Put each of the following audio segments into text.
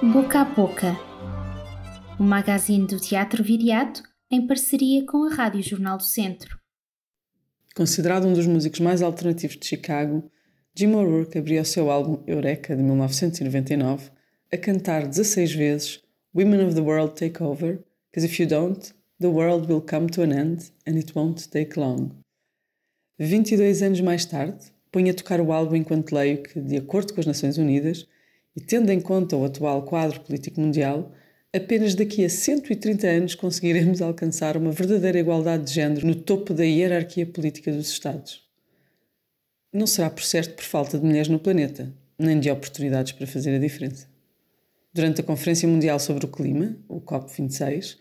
Boca a Boca, o magazine do Teatro Viriato em parceria com a Rádio Jornal do Centro. Considerado um dos músicos mais alternativos de Chicago, Jim O'Rourke abriu o seu álbum Eureka de 1999 a cantar 16 vezes Women of the World Take Over, because if you don't, the world will come to an end and it won't take long. 22 anos mais tarde, ponho a tocar o álbum enquanto leio que, de acordo com as Nações Unidas, e tendo em conta o atual quadro político mundial, apenas daqui a 130 anos conseguiremos alcançar uma verdadeira igualdade de género no topo da hierarquia política dos Estados. Não será por certo por falta de mulheres no planeta, nem de oportunidades para fazer a diferença. Durante a Conferência Mundial sobre o Clima, o COP26,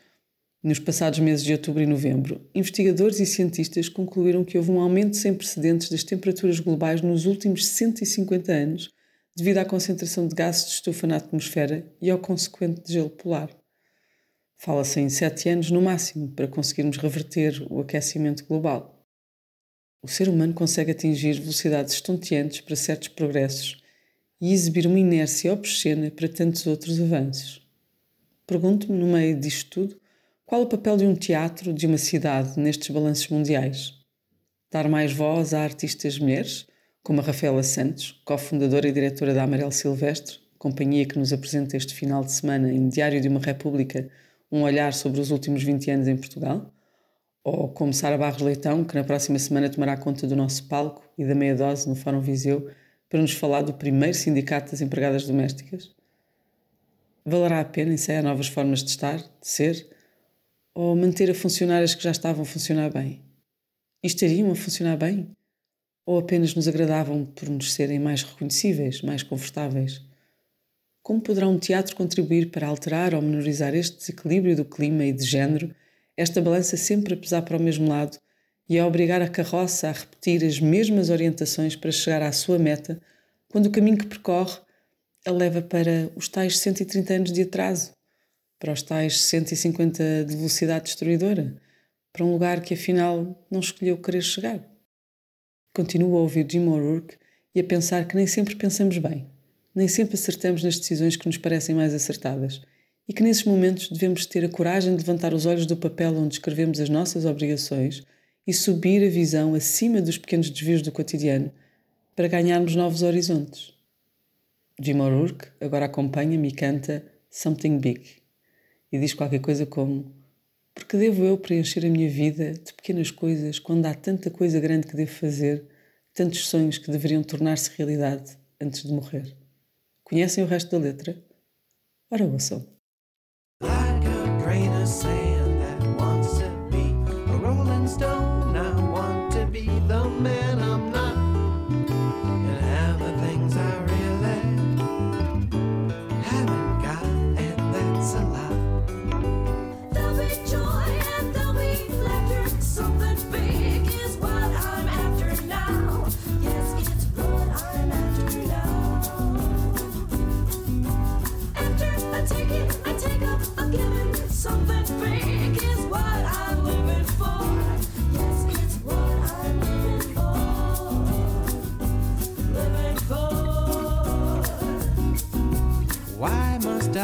nos passados meses de outubro e novembro, investigadores e cientistas concluíram que houve um aumento sem precedentes das temperaturas globais nos últimos 150 anos devido à concentração de gases de estufa na atmosfera e ao consequente gelo polar. Fala-se em sete anos no máximo para conseguirmos reverter o aquecimento global. O ser humano consegue atingir velocidades estonteantes para certos progressos e exibir uma inércia obscena para tantos outros avanços. Pergunto-me, no meio disto tudo, qual o papel de um teatro, de uma cidade, nestes balanços mundiais? Dar mais voz a artistas mulheres? Como a Rafaela Santos, cofundadora e diretora da Amarelo Silvestre, companhia que nos apresenta este final de semana em Diário de uma República um olhar sobre os últimos 20 anos em Portugal, ou como Sara Barros Leitão, que na próxima semana tomará conta do nosso palco e da meia dose no Fórum Viseu para nos falar do primeiro sindicato das empregadas domésticas? Valerá a pena ensaiar novas formas de estar, de ser, ou manter a funcionar as que já estavam a funcionar bem? E estariam a funcionar bem? Ou apenas nos agradavam por nos serem mais reconhecíveis, mais confortáveis? Como poderá um teatro contribuir para alterar ou menorizar este desequilíbrio do clima e de género, esta balança sempre a pesar para o mesmo lado e a obrigar a carroça a repetir as mesmas orientações para chegar à sua meta, quando o caminho que percorre a leva para os tais 130 anos de atraso, para os tais 150 de velocidade destruidora, para um lugar que afinal não escolheu querer chegar? Continuo a ouvir Jim O'Rourke e a pensar que nem sempre pensamos bem, nem sempre acertamos nas decisões que nos parecem mais acertadas e que nesses momentos devemos ter a coragem de levantar os olhos do papel onde escrevemos as nossas obrigações e subir a visão acima dos pequenos desvios do cotidiano para ganharmos novos horizontes. Jim O'Rourke agora acompanha-me e canta Something Big e diz qualquer coisa como porque devo eu preencher a minha vida de pequenas coisas quando há tanta coisa grande que devo fazer, tantos sonhos que deveriam tornar-se realidade antes de morrer? Conhecem o resto da letra? Ora ouçam. Like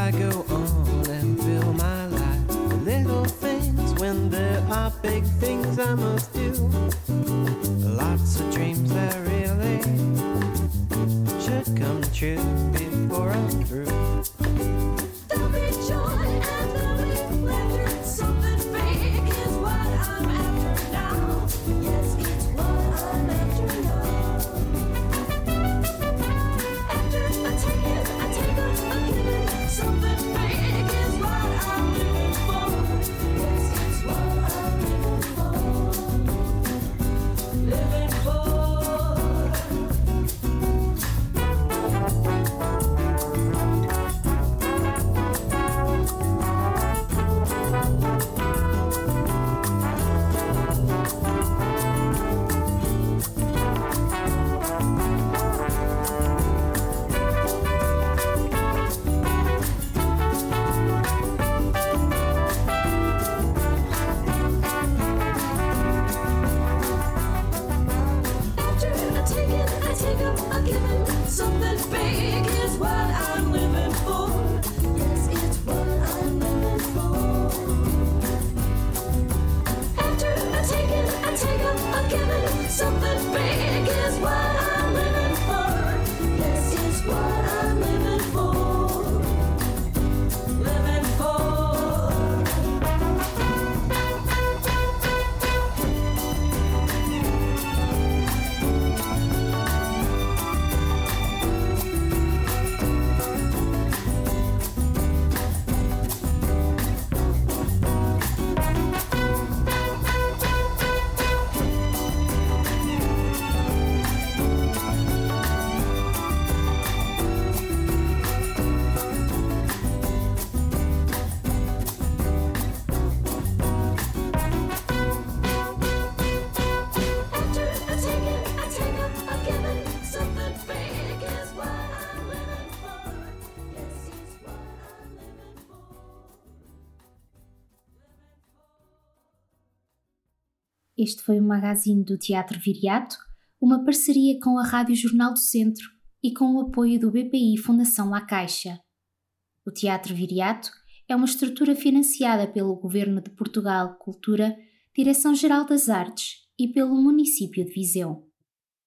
I go on and fill my life with little things when there are big things I must do? Lots of dreams that really should come true before I'm through. living. Este foi o magazine do Teatro Viriato, uma parceria com a Rádio Jornal do Centro e com o apoio do BPI Fundação La Caixa. O Teatro Viriato é uma estrutura financiada pelo Governo de Portugal Cultura, Direção-Geral das Artes e pelo município de Viseu.